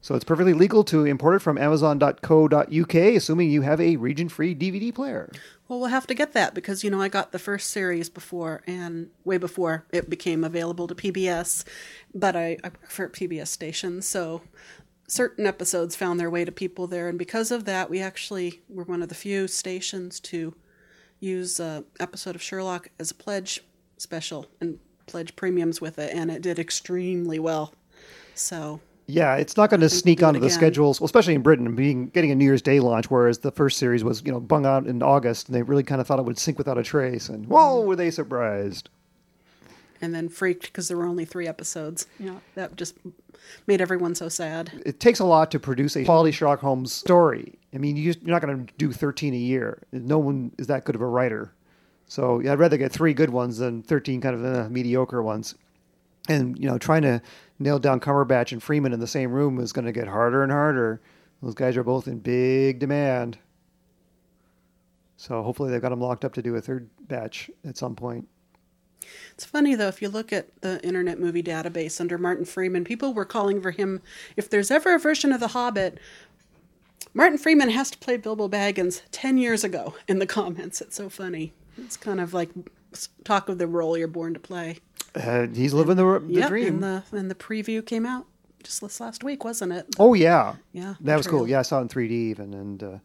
So it's perfectly legal to import it from Amazon.co.uk, assuming you have a region free DVD player. Well, we'll have to get that because, you know, I got the first series before and way before it became available to PBS, but I, I work for PBS stations, so certain episodes found their way to people there. And because of that, we actually were one of the few stations to use an episode of Sherlock as a pledge special and pledge premiums with it, and it did extremely well. So yeah, it's not going to sneak onto the schedules, well, especially in Britain, being getting a New Year's Day launch, whereas the first series was you know bung out in August, and they really kind of thought it would sink without a trace. And whoa, were they surprised? And then freaked because there were only three episodes. You know, that just made everyone so sad. It takes a lot to produce a quality Sherlock Holmes story. I mean, you're not going to do 13 a year. No one is that good of a writer. So yeah, I'd rather get three good ones than 13 kind of uh, mediocre ones. And you know, trying to nail down Cumberbatch and Freeman in the same room is going to get harder and harder. Those guys are both in big demand. So hopefully they've got them locked up to do a third batch at some point. It's funny though, if you look at the Internet Movie Database under Martin Freeman, people were calling for him. If there's ever a version of The Hobbit, Martin Freeman has to play Bilbo Baggins 10 years ago in the comments. It's so funny. It's kind of like talk of the role you're born to play. Uh, he's living the, the yep, dream. And the, and the preview came out just this last week, wasn't it? Oh, yeah. Yeah. That was cool. Yeah, I saw it in 3D even. And uh,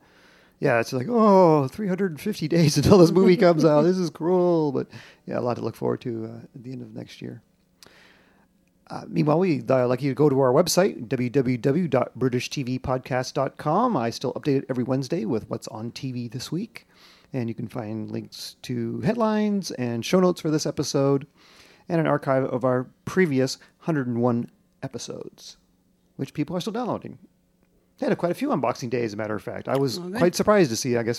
yeah, it's like, oh, 350 days until this movie comes out. This is cruel. But yeah, a lot to look forward to uh, at the end of next year. Uh, meanwhile, we'd uh, like you to go to our website, www.britishtvpodcast.com. I still update it every Wednesday with what's on TV this week. And you can find links to headlines and show notes for this episode and an archive of our previous 101 episodes, which people are still downloading. They had quite a few unboxing days, as a matter of fact. I was Okay. quite surprised to see. I guess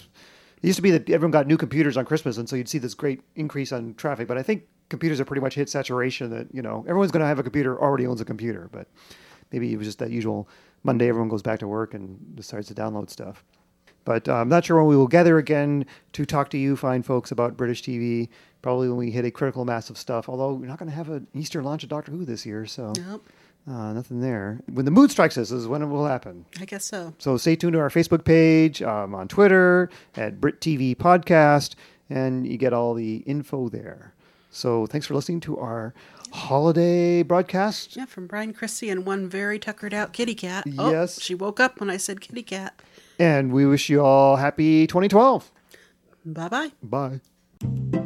it used to be that everyone got new computers on Christmas, and so you'd see this great increase on traffic. But I think computers have pretty much hit saturation. That you know everyone's going to have a computer, already owns a computer. But maybe it was just that usual Monday. Everyone goes back to work and decides to download stuff. But uh, I'm not sure when we will gather again to talk to you, fine folks, about British TV. Probably when we hit a critical mass of stuff. Although we're not going to have an Easter launch of Doctor Who this year, so Yep, uh, nothing there. When the mood strikes us is when it will happen. I guess so. So stay tuned to our Facebook page, um, on Twitter, at Brit TV Podcast, and you get all the info there. So thanks for listening to our holiday broadcast. Yeah, from Brian Christie and one very tuckered out kitty cat. Oh, yes. Oh, she woke up when I said kitty cat. And we wish you all happy 2012. Bye bye. Bye.